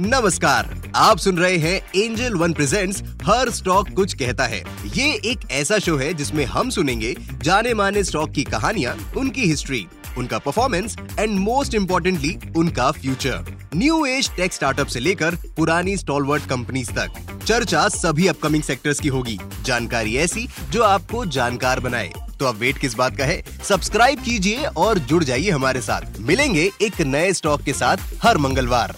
नमस्कार, आप सुन रहे हैं एंजल वन प्रेजेंट्स हर स्टॉक कुछ कहता है। ये एक ऐसा शो है जिसमें हम सुनेंगे जाने माने स्टॉक की कहानियाँ, उनकी हिस्ट्री उनका परफॉर्मेंस एंड मोस्ट इम्पोर्टेंटली उनका future new age tech startup से लेकर पुरानी स्टॉलवर्ड कंपनीज़ तक, चर्चा सभी अपकमिंग सेक्टर्स की होगी। जानकारी ऐसी जो आपको जानकार बनाए। तो अब वेट किस बात का है? सब्सक्राइब कीजिए और जुड़ जाइए हमारे साथ। मिलेंगे एक नए स्टॉक के साथ हर मंगलवार।